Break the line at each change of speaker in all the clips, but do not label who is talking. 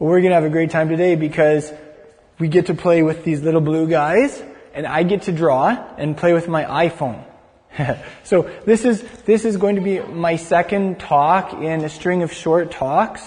Well, we're going to have a great time today because we get to play with these little blue guys and I get to draw and play with my iPhone. so this is, this is going to be my second talk in a string of short talks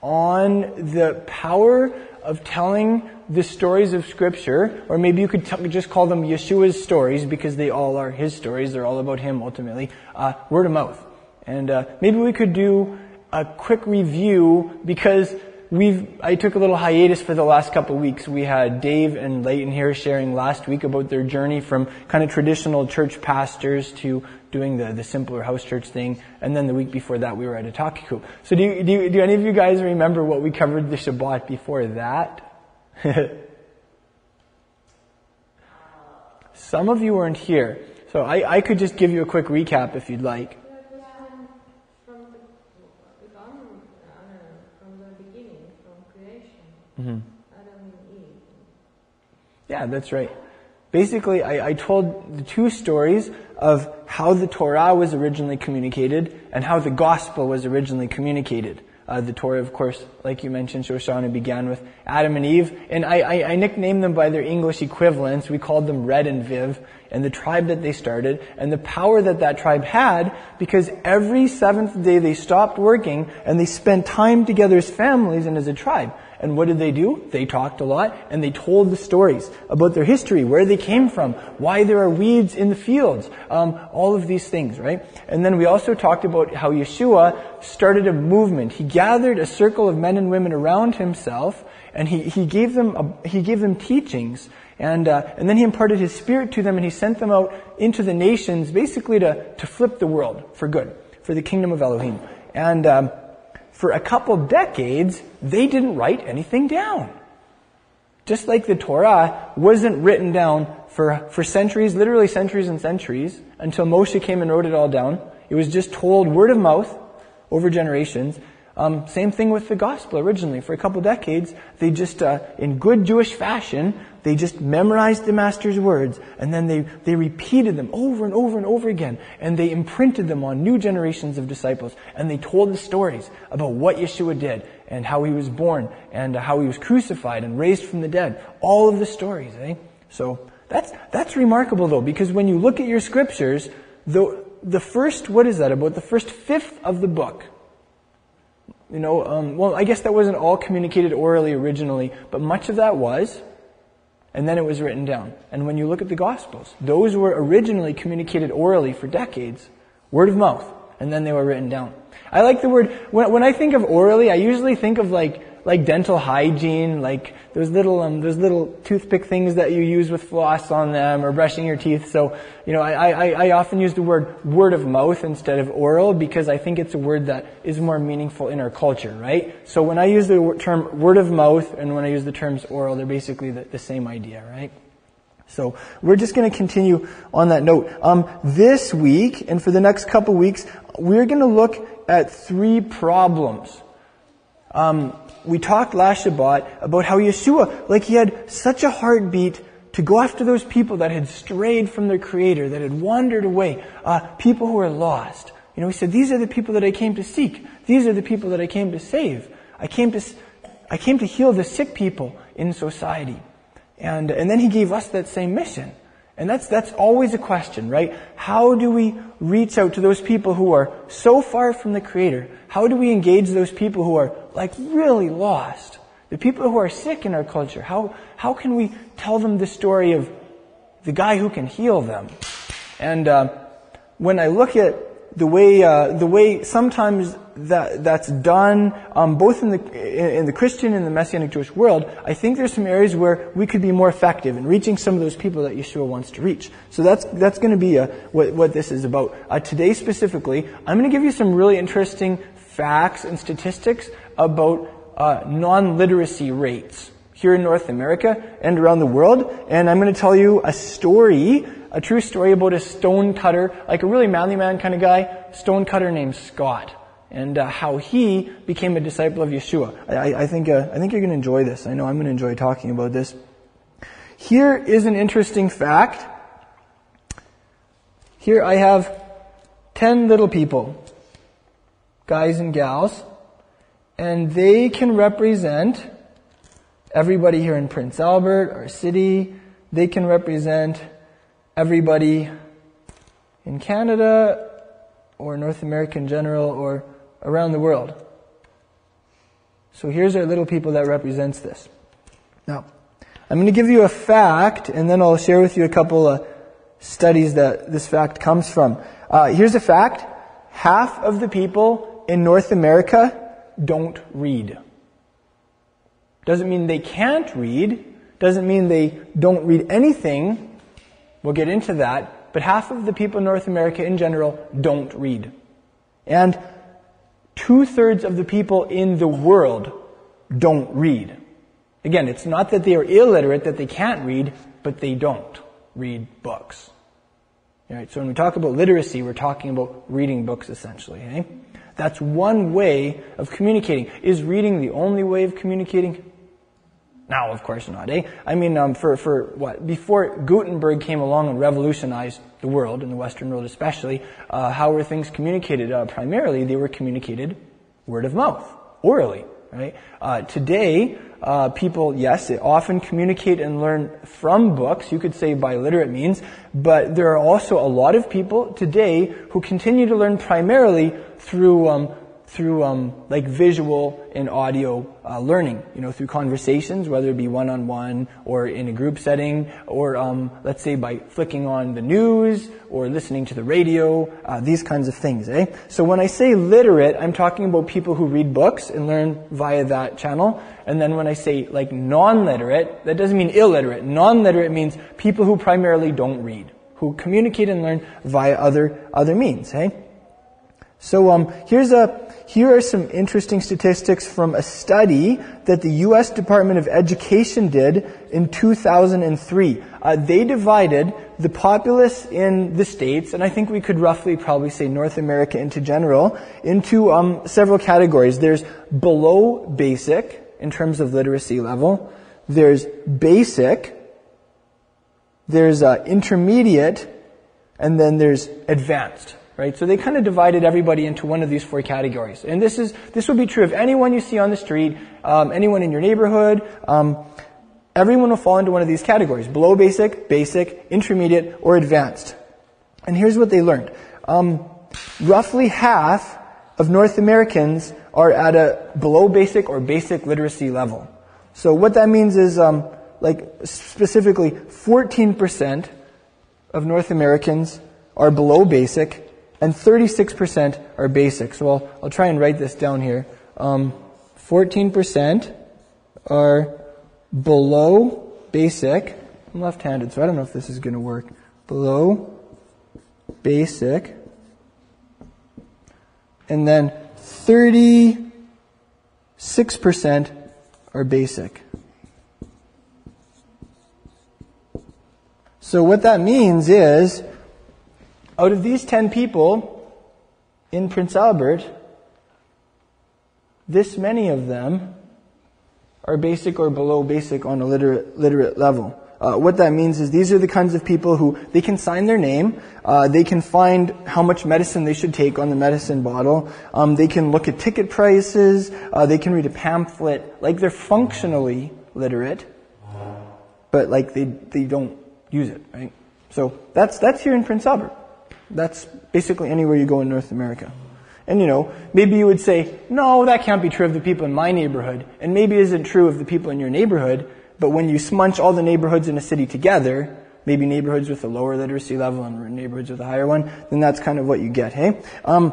on the power of telling the stories of scripture, or maybe you could t- just call them Yeshua's stories because they all are his stories. They're all about him ultimately. Uh, word of mouth. And uh, maybe we could do a quick review because we've I took a little hiatus for the last couple weeks. We had Dave and Leighton here sharing last week about their journey from kind of traditional church pastors to doing the, the simpler house church thing. And then the week before that, we were at a Takiku. So do, you, do, you, do any of you guys remember what we covered the Shabbat before that? Some of you weren't here. So I, I could just give you a quick recap if you'd like. That's right. Basically, I, I told the two stories of how the Torah was originally communicated and how the gospel was originally communicated. Uh, the Torah, of course, like you mentioned, Shoshana began with Adam and Eve, and I, I, I, nicknamed them by their English equivalents. We called them Red and Viv, and the tribe that they started, and the power that that tribe had, because every seventh day they stopped working and they spent time together as families and as a tribe. And what did they do? They talked a lot and they told the stories about their history, where they came from, why there are weeds in the fields, um, all of these things, right? And then we also talked about how Yeshua started a movement. He gathered a circle of men and women around himself and he, he gave them, a, he gave them teachings and, uh, and then he imparted his spirit to them and he sent them out into the nations basically to, to flip the world for good, for the kingdom of Elohim. And, um, for a couple decades, they didn't write anything down. Just like the Torah wasn't written down for, for centuries, literally centuries and centuries, until Moshe came and wrote it all down. It was just told word of mouth over generations. Um, same thing with the gospel originally. For a couple decades, they just, uh, in good Jewish fashion, they just memorized the master's words and then they, they repeated them over and over and over again and they imprinted them on new generations of disciples and they told the stories about what Yeshua did and how he was born and how he was crucified and raised from the dead. All of the stories, eh? So that's, that's remarkable though because when you look at your scriptures, the, the first, what is that, about the first fifth of the book, you know, um, well, I guess that wasn't all communicated orally originally, but much of that was and then it was written down. And when you look at the Gospels, those were originally communicated orally for decades, word of mouth, and then they were written down. I like the word, when, when I think of orally, I usually think of like like dental hygiene, like those little um, those little toothpick things that you use with floss on them or brushing your teeth. So you know, I, I, I often use the word word of mouth instead of oral because I think it's a word that is more meaningful in our culture, right? So when I use the term word of mouth and when I use the terms oral, they're basically the, the same idea, right? So we're just going to continue on that note. Um, this week and for the next couple weeks, we're going to look at three problems. Um, we talked last Shabbat about how Yeshua, like he had such a heartbeat to go after those people that had strayed from their Creator, that had wandered away, uh, people who were lost. You know, he said, these are the people that I came to seek. These are the people that I came to save. I came to, I came to heal the sick people in society. And, and then he gave us that same mission. And that's, that's always a question, right? How do we reach out to those people who are so far from the Creator? How do we engage those people who are like really lost? The people who are sick in our culture, how, how can we tell them the story of the guy who can heal them? And uh, when I look at the way uh, the way sometimes that that's done um, both in the in the Christian and the Messianic Jewish world, I think there's some areas where we could be more effective in reaching some of those people that Yeshua wants to reach. So that's that's going to be uh, what what this is about. Uh, today specifically, I'm going to give you some really interesting facts and statistics about uh, non-literacy rates here in North America and around the world, and I'm going to tell you a story a true story about a stone cutter, like a really manly man kind of guy, stone cutter named Scott, and uh, how he became a disciple of Yeshua. I, I think uh, I think you're going to enjoy this. I know I'm going to enjoy talking about this. Here is an interesting fact. Here I have ten little people, guys and gals, And they can represent everybody here in Prince Albert, our city. They can represent everybody in Canada or North America in general or around the world. So here's our little people that represents this. Now, I'm going to give you a fact and then I'll share with you a couple of studies that this fact comes from. Uh, here's a fact. Half of the people in North America don't read. Doesn't mean they can't read. Doesn't mean they don't read anything. We'll get into that. But half of the people in North America in general don't read. And two thirds of the people in the world don't read. Again, it's not that they are illiterate, that they can't read, but they don't read books. Right? So when we talk about literacy, we're talking about reading books essentially. Eh? That's one way of communicating. Is reading the only way of communicating? Now, of course not, eh? I mean, um, for, for what? Before Gutenberg came along and revolutionized the world, in the Western world especially, uh, how were things communicated? Uh, primarily, they were communicated word of mouth, orally, right? Uh, today, uh, people, yes, they often communicate and learn from books, you could say by literate means, but there are also a lot of people today who continue to learn primarily through um, through um, like visual and audio uh, learning, you know, through conversations, whether it be one-on-one or in a group setting, or um, let's say by flicking on the news or listening to the radio, uh, these kinds of things. Eh? So when I say literate, I'm talking about people who read books and learn via that channel. And then when I say like non-literate, that doesn't mean illiterate. Non-literate means people who primarily don't read, who communicate and learn via other other means. Eh? So um, here's a here are some interesting statistics from a study that the U.S. Department of Education did in 2003. Uh, they divided the populace in the states, and I think we could roughly probably say North America into general, into um, several categories. There's below basic in terms of literacy level. There's basic. There's uh, intermediate, and then there's advanced right? So they kind of divided everybody into one of these four categories. And this is, this would be true of anyone you see on the street, um, anyone in your neighborhood, um, everyone will fall into one of these categories. Below basic, basic, intermediate, or advanced. And here's what they learned. Um, roughly half of North Americans are at a below basic or basic literacy level. So what that means is, um, like specifically 14% of North Americans are below basic and 36% are basic. So I'll, I'll try and write this down here. Um, 14% are below basic. I'm left-handed, so I don't know if this is going to work. Below basic. And then 36% are basic. So what that means is out of these 10 people in Prince Albert, this many of them are basic or below basic on a literate, literate level. Uh, what that means is these are the kinds of people who they can sign their name, uh, they can find how much medicine they should take on the medicine bottle, um, they can look at ticket prices, uh, they can read a pamphlet, like they're functionally literate, but like they they don't use it, right? So that's that's here in Prince Albert. That's basically anywhere you go in North America. And you know, maybe you would say, no, that can't be true of the people in my neighborhood, and maybe isn't true of the people in your neighborhood, but when you smunch all the neighborhoods in a city together, maybe neighborhoods with a lower literacy level and neighborhoods with a higher one, then that's kind of what you get, hey? Um,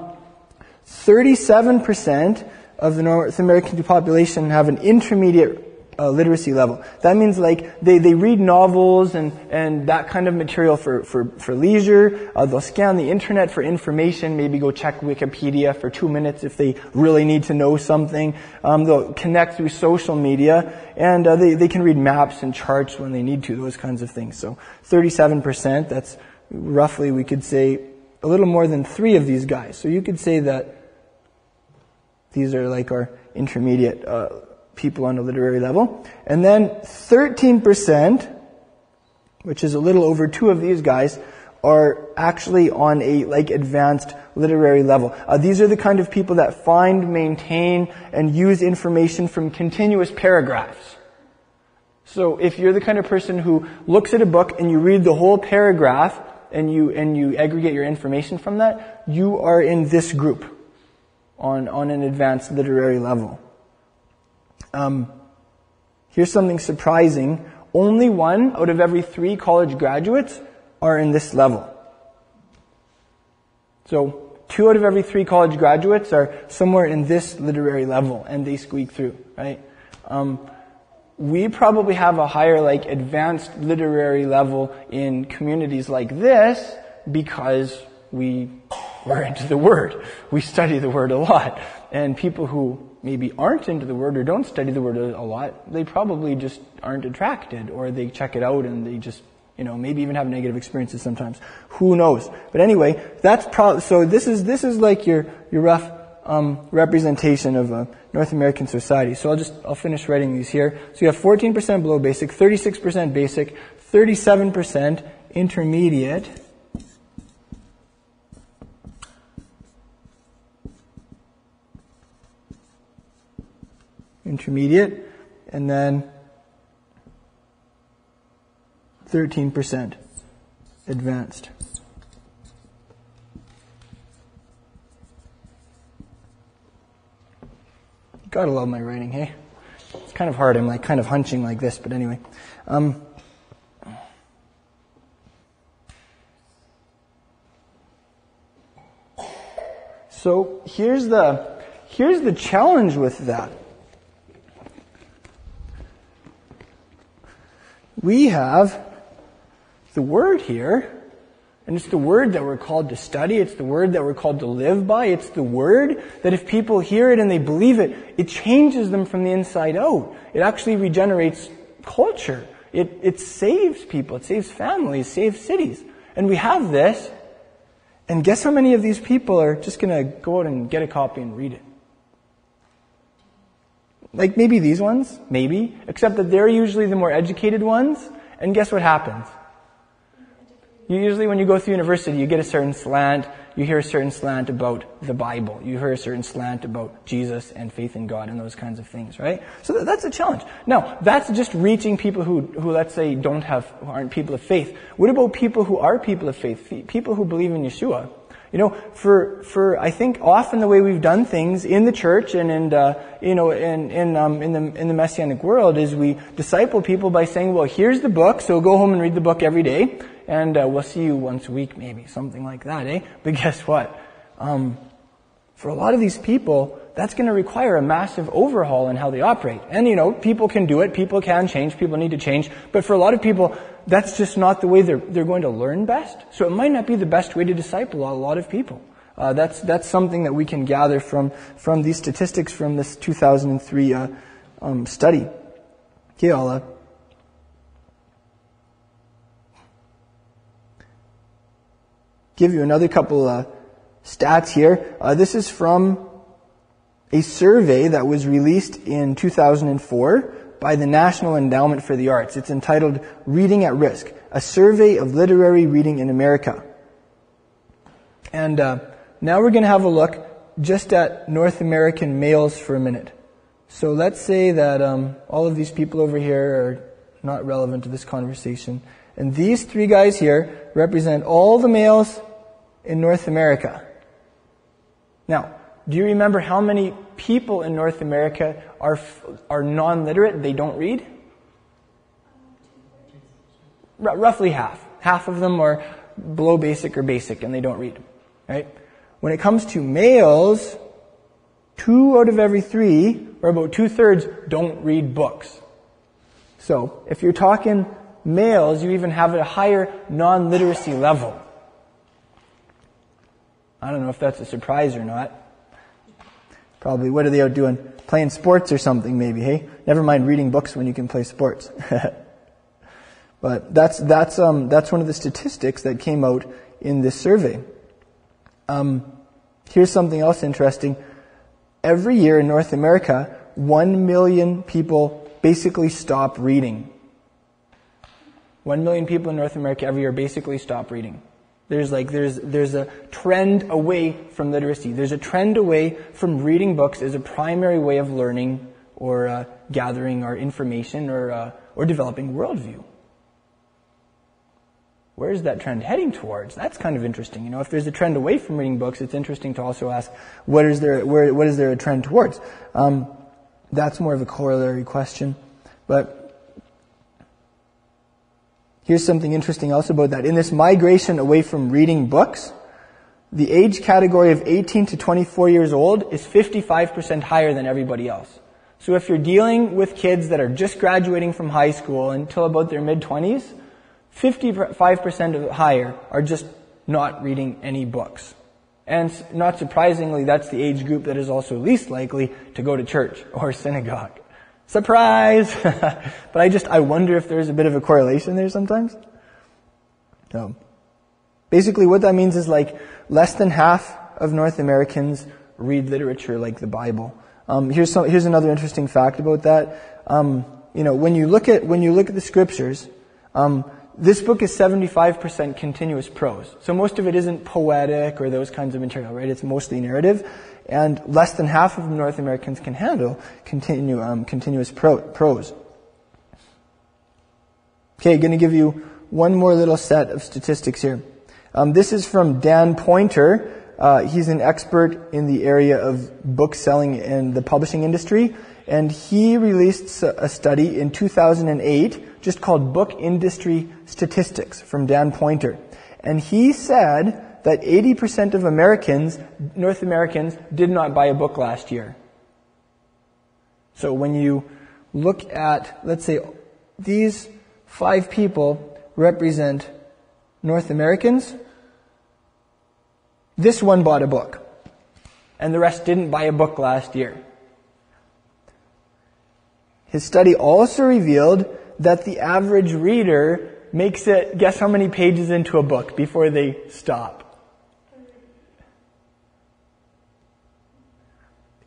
37% of the North American population have an intermediate uh, literacy level. That means like they, they read novels and, and that kind of material for, for, for leisure. Uh, they'll scan the internet for information, maybe go check Wikipedia for two minutes if they really need to know something. Um, they'll connect through social media and uh, they, they can read maps and charts when they need to, those kinds of things. So 37%, that's roughly we could say a little more than three of these guys. So you could say that these are like our intermediate uh, people on a literary level. And then 13%, which is a little over two of these guys, are actually on a like advanced literary level. Uh, these are the kind of people that find, maintain, and use information from continuous paragraphs. So if you're the kind of person who looks at a book and you read the whole paragraph and you and you aggregate your information from that, you are in this group on on an advanced literary level. Um, here's something surprising: only one out of every three college graduates are in this level. So two out of every three college graduates are somewhere in this literary level, and they squeak through, right? Um, we probably have a higher, like, advanced literary level in communities like this because we we're into the Word. We study the Word a lot. And people who maybe aren't into the Word or don't study the Word a lot, they probably just aren't attracted or they check it out and they just you know, maybe even have negative experiences sometimes. Who knows? But anyway, that's pro- so this is, this is like your, your rough, um, representation of uh, North American society. So I'll just, I'll finish writing these here. So you have 14% below basic, 36% basic, 37% intermediate, intermediate, and then 13% advanced. Gotta love my writing, hey? It's kind of hard. I'm like kind of hunching like this, but anyway. Um, so here's the here's the challenge with that. We have the word here, and it's the word that we're called to study. It's the word that we're called to live by. It's the word that if people hear it and they believe it, it changes them from the inside out. It actually regenerates culture. It, it saves people. It saves families, saves cities. And we have this. And guess how many of these people are just to go out and get a copy and read it? Like maybe these ones, maybe, except that they're usually the more educated ones. And guess what happens? You usually, when you go through university, you get a certain slant. You hear a certain slant about the Bible. You hear a certain slant about Jesus and faith in God and those kinds of things, right? So that's a challenge. Now, that's just reaching people who, who let's say, don't have, who aren't people of faith. What about people who are people of faith? People who believe in Yeshua? You know, for, for, I think often the way we've done things in the church and in, uh, you know, in, in, um, in the, in the messianic world is we disciple people by saying, well, here's the book, so go home and read the book every day and uh, we'll see you once a week, maybe something like that, eh? But guess what? Um, for a lot of these people, that's going to require a massive overhaul in how they operate. And you know, people can do it, people can change, people need to change. But for a lot of people, that's just not the way they're they're going to learn best. So it might not be the best way to disciple a lot of people. Uh, that's that's something that we can gather from from these statistics from this 2003 uh, um, study. Okay, uh, give you another couple uh, stats here. Uh, this is from a survey that was released in 2004 by the National Endowment for the Arts. It's entitled Reading at Risk, a survey of literary reading in America. And uh, now we're going to have a look just at North American males for a minute. So let's say that um, all of these people over here are not relevant to this conversation. And these three guys here represent all the males in North America. Now, do you remember how many people in North America are, are non-literate? They don't read? R- roughly half. Half of them are below basic or basic and they don't read. Right? When it comes to males, two out of every three, or about two thirds, don't read books. So, if you're talking males, you even have a higher non-literacy level. I don't know if that's a surprise or not. Probably, what are they out doing? Playing sports or something, maybe, hey? Never mind reading books when you can play sports. but that's, that's, um, that's one of the statistics that came out in this survey. Um, here's something else interesting. Every year in North America, one million people basically stop reading. One million people in North America every year basically stop reading. There's like, there's, there's a trend away from literacy. There's a trend away from reading books as a primary way of learning or uh, gathering our information or, uh, or developing worldview. Where is that trend heading towards? That's kind of interesting. You know, if there's a trend away from reading books, it's interesting to also ask, what is there, where, what is there a trend towards? Um, that's more of a corollary question. But here's something interesting also about that. In this migration away from reading books, the age category of 18 to 24 years old is 55% higher than everybody else. So if you're dealing with kids that are just graduating from high school until about their mid 20s, 55% higher are just not reading any books. And not surprisingly, that's the age group that is also least likely to go to church or synagogue. Surprise! but I just, I wonder if there's a bit of a correlation there sometimes. So, basically what that means is like less than half of North Americans read literature like the Bible. Um, here's some, here's another interesting fact about that. Um, you know, when you look at, when you look at the scriptures, um, this book is 75% continuous prose. So most of it isn't poetic or those kinds of material, right? It's mostly narrative. And less than half of North Americans can handle um, continuous pro- prose. Okay, going to give you one more little set of statistics here. Um, this is from Dan Poynter. Uh, he's an expert in the area of book selling and the publishing industry. And he released a study in 2008 just called Book Industry Statistics from Dan Poynter. And he said that 80% of Americans, North Americans, did not buy a book last year. So when you look at, let's say, these five people represent North Americans, this one bought a book. And the rest didn't buy a book last year. His study also revealed that the average reader makes it guess how many pages into a book before they stop?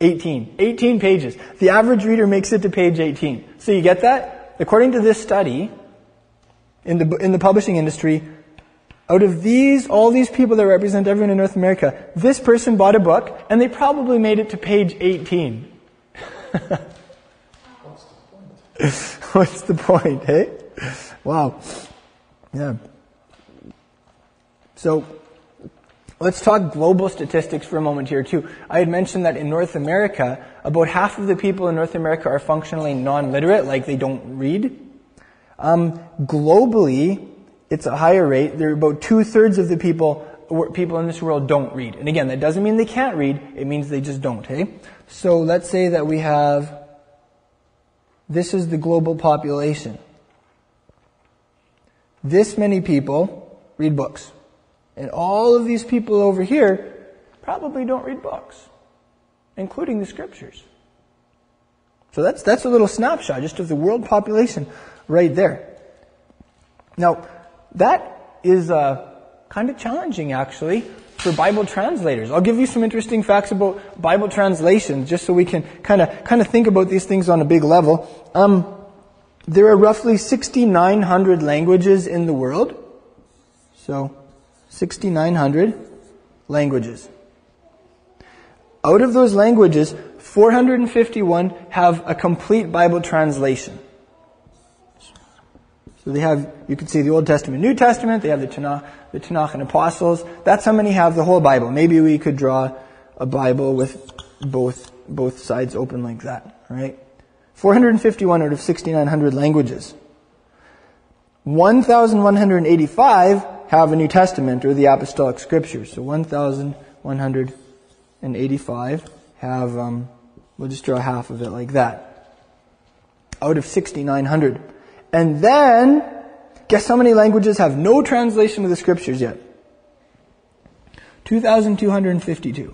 18. 18 pages. The average reader makes it to page 18. So you get that? According to this study, in the, in the publishing industry, out of these, all these people that represent everyone in North America, this person bought a book and they probably made it to page 18. What's the point, hey? Wow. Yeah. So, let's talk global statistics for a moment here too. I had mentioned that in North America, about half of the people in North America are functionally non-literate, like they don't read. Um, globally, it's a higher rate. There are about two thirds of the people people in this world don't read. And again, that doesn't mean they can't read. It means they just don't. Hey. So let's say that we have this is the global population. This many people read books. And all of these people over here probably don't read books, including the scriptures. So that's, that's a little snapshot just of the world population right there. Now, that is uh, kind of challenging actually for Bible translators. I'll give you some interesting facts about Bible translations, just so we can kind of kind of think about these things on a big level. Um, there are roughly 6,900 languages in the world. So, 6,900 languages. Out of those languages, 451 have a complete Bible translation. So they have, you can see the Old Testament, New Testament, they have the Tanakh, the Tanakh and Apostles. That's how many have the whole Bible. Maybe we could draw a Bible with both, both sides open like that, right? 451 out of 6,900 languages. 1,185 have a New Testament or the Apostolic Scriptures. So 1,185 have, um, we'll just draw half of it like that. Out of 6,900. And then, guess how many languages have no translation of the scriptures yet? 2,252.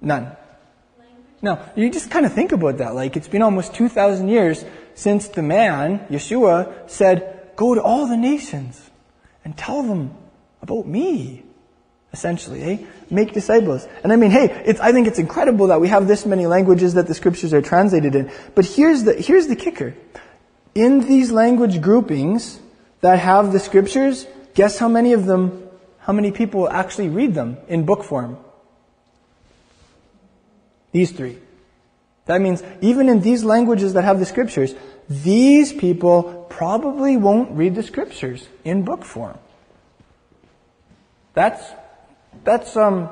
None. Now, you just kind of think about that. Like, it's been almost 2,000 years since the man, Yeshua, said, Go to all the nations and tell them about me essentially, eh? Make disciples. And I mean, hey, it's, I think it's incredible that we have this many languages that the scriptures are translated in. But here's the, here's the kicker. In these language groupings, that have the scriptures, guess how many of them, how many people actually read them in book form? These three. That means even in these languages that have the scriptures, these people probably won't read the scriptures in book form. That's, that's, um,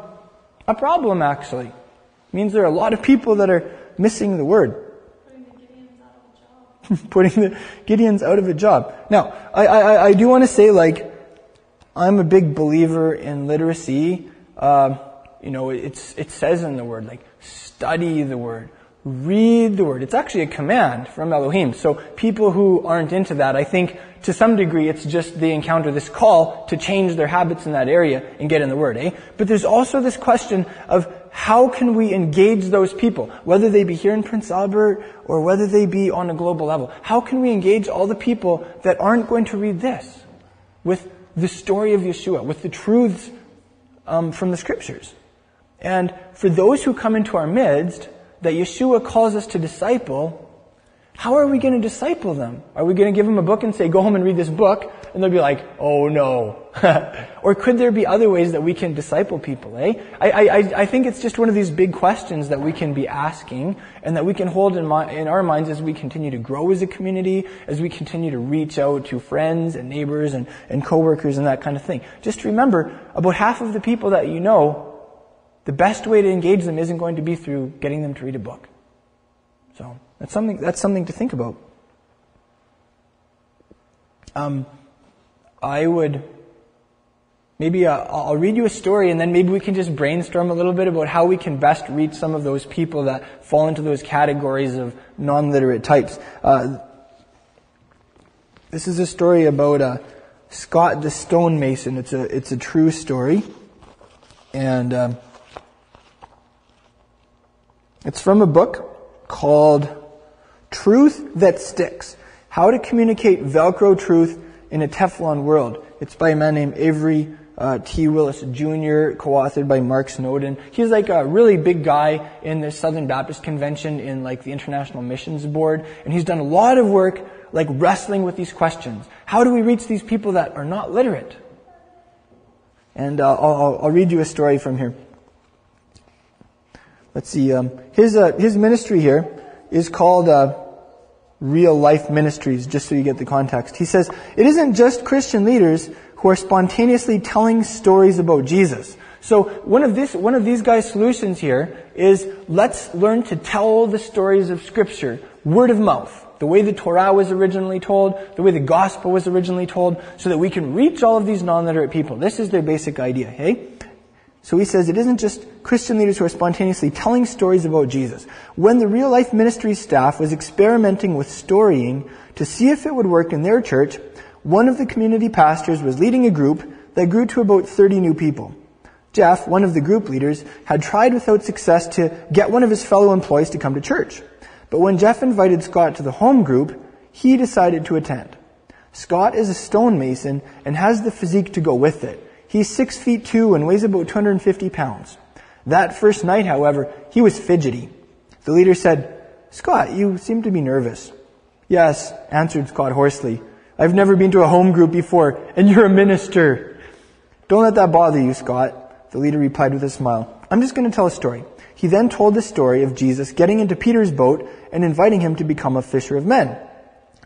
a problem actually. It means there are a lot of people that are missing the word. Putting the Gideons out of a job. Now, I, I, I do want to say, like, I'm a big believer in literacy. Uh, you know, it's, it says in the word, like, study the word read the word. It's actually a command from Elohim. So people who aren't into that, I think to some degree it's just they encounter this call to change their habits in that area and get in the word, eh? But there's also this question of how can we engage those people, whether they be here in Prince Albert or whether they be on a global level? How can we engage all the people that aren't going to read this with the story of Yeshua, with the truths um, from the scriptures? And for those who come into our midst, that Yeshua calls us to disciple, how are we going to disciple them? Are we going to give them a book and say, go home and read this book? And they'll be like, oh no. or could there be other ways that we can disciple people, eh? I, I, I think it's just one of these big questions that we can be asking and that we can hold in, my, in our minds as we continue to grow as a community, as we continue to reach out to friends and neighbors and, and coworkers and that kind of thing. Just remember, about half of the people that you know the best way to engage them isn't going to be through getting them to read a book. So that's something, that's something to think about. Um, I would, maybe uh, I'll read you a story and then maybe we can just brainstorm a little bit about how we can best reach some of those people that fall into those categories of non-literate types. Uh, this is a story about uh, Scott the stonemason. It's a, it's a true story. And, um, it's from a book called Truth That Sticks How to Communicate Velcro Truth in a Teflon World. It's by a man named Avery uh, T. Willis Jr., co-authored by Mark Snowden. He's like a really big guy in the Southern Baptist Convention in like the International Missions Board, and he's done a lot of work like wrestling with these questions. How do we reach these people that are not literate? And uh, I'll, I'll read you a story from here. Let's see. Um, his uh, his ministry here is called uh, Real Life Ministries. Just so you get the context, he says it isn't just Christian leaders who are spontaneously telling stories about Jesus. So one of this one of these guys' solutions here is let's learn to tell the stories of Scripture, word of mouth the way the Torah was originally told, the way the gospel was originally told, so that we can reach all of these non-literate people. This is their basic idea, hey? So he says it isn't just Christian leaders who are spontaneously telling stories about Jesus. When the real life ministry staff was experimenting with storying to see if it would work in their church, one of the community pastors was leading a group that grew to about 30 new people. Jeff, one of the group leaders, had tried without success to get one of his fellow employees to come to church. But when Jeff invited Scott to the home group, he decided to attend. Scott is a stonemason and has the physique to go with it. He's six feet two and weighs about 250 pounds. That first night, however, he was fidgety. The leader said, Scott, you seem to be nervous. Yes, answered Scott hoarsely. I've never been to a home group before, and you're a minister. Don't let that bother you, Scott, the leader replied with a smile. I'm just going to tell a story. He then told the story of Jesus getting into Peter's boat and inviting him to become a fisher of men.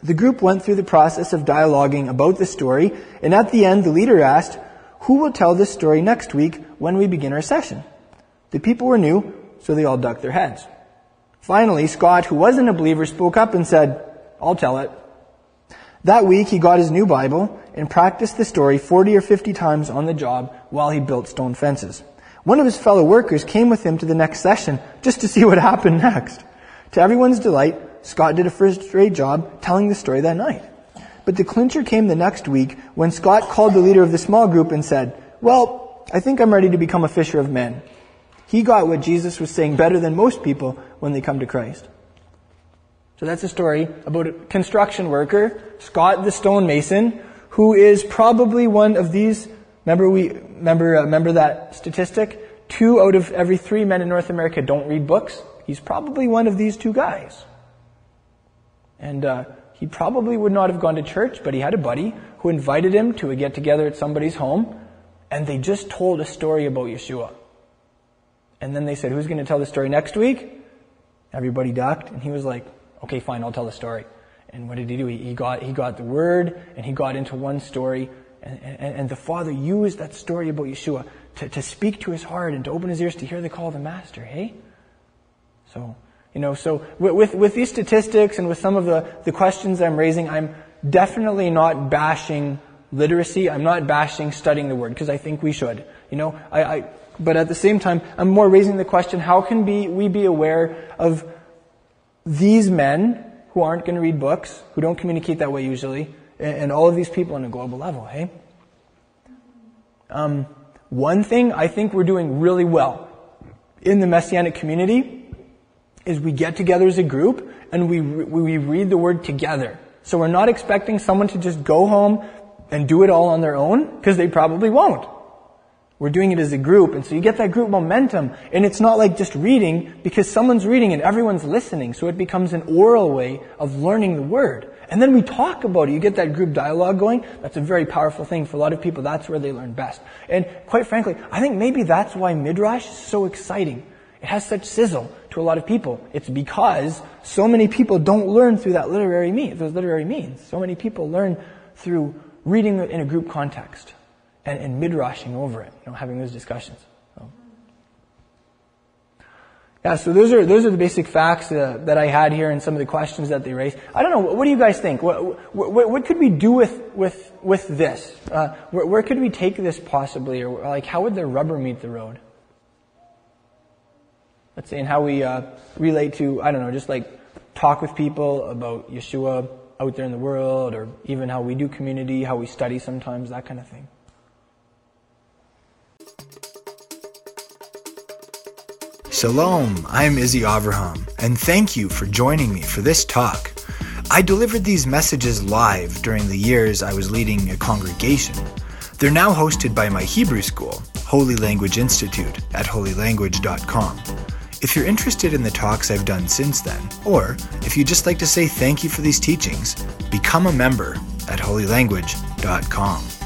The group went through the process of dialoguing about the story, and at the end, the leader asked, who will tell this story next week when we begin our session? The people were new, so they all ducked their heads. Finally, Scott, who wasn't a believer, spoke up and said, I'll tell it. That week, he got his new Bible and practiced the story 40 or 50 times on the job while he built stone fences. One of his fellow workers came with him to the next session just to see what happened next. To everyone's delight, Scott did a first-rate job telling the story that night. But the clincher came the next week when Scott called the leader of the small group and said, well, I think I'm ready to become a fisher of men. He got what Jesus was saying better than most people when they come to Christ. So that's a story about a construction worker, Scott the stonemason, who is probably one of these, remember we, remember, uh, remember that statistic? Two out of every three men in North America don't read books. He's probably one of these two guys. And, uh, he probably would not have gone to church, but he had a buddy who invited him to a get together at somebody's home, and they just told a story about Yeshua. And then they said, Who's going to tell the story next week? Everybody ducked, and he was like, Okay, fine, I'll tell the story. And what did he do? He, got, he got the word, and he got into one story, and, and, and the Father used that story about Yeshua to, to speak to his heart and to open his ears to hear the call of the Master, hey? So, you know, so with, with these statistics and with some of the, the questions I'm raising, I'm definitely not bashing literacy. I'm not bashing studying the Word, because I think we should. You know, I, I, but at the same time, I'm more raising the question, how can be, we be aware of these men who aren't going to read books, who don't communicate that way usually, and, and all of these people on a global level, hey? Um, one thing I think we're doing really well in the Messianic community is we get together as a group and we, we read the word together. So we're not expecting someone to just go home and do it all on their own, because they probably won't. We're doing it as a group, and so you get that group momentum, and it's not like just reading, because someone's reading and everyone's listening, so it becomes an oral way of learning the word. And then we talk about it. You get that group dialogue going. That's a very powerful thing. For a lot of people, that's where they learn best. And quite frankly, I think maybe that's why Midrash is so exciting. It has such sizzle to a lot of people. It's because so many people don't learn through that literary means, those literary means. So many people learn through reading in a group context and, and midrashing over it, you know, having those discussions. So. Yeah, so those are those are the basic facts uh, that I had here, and some of the questions that they raised. I don't know. What do you guys think? What what, what could we do with with with this? Uh, where, where could we take this possibly, or like how would the rubber meet the road? Let's say, and how we uh, relate to I don't know, just like talk with people about Yeshua out there in the world, or even how we do community, how we study sometimes, that kind of thing.
Shalom, I'm Izzy Avraham, and thank you for joining me for this talk. I delivered these messages live during the years I was leading a congregation. They're now hosted by my Hebrew school, Holy Language Institute, at holylanguage.com. If you're interested in the talks I've done since then, or if you'd just like to say thank you for these teachings, become a member at holylanguage.com.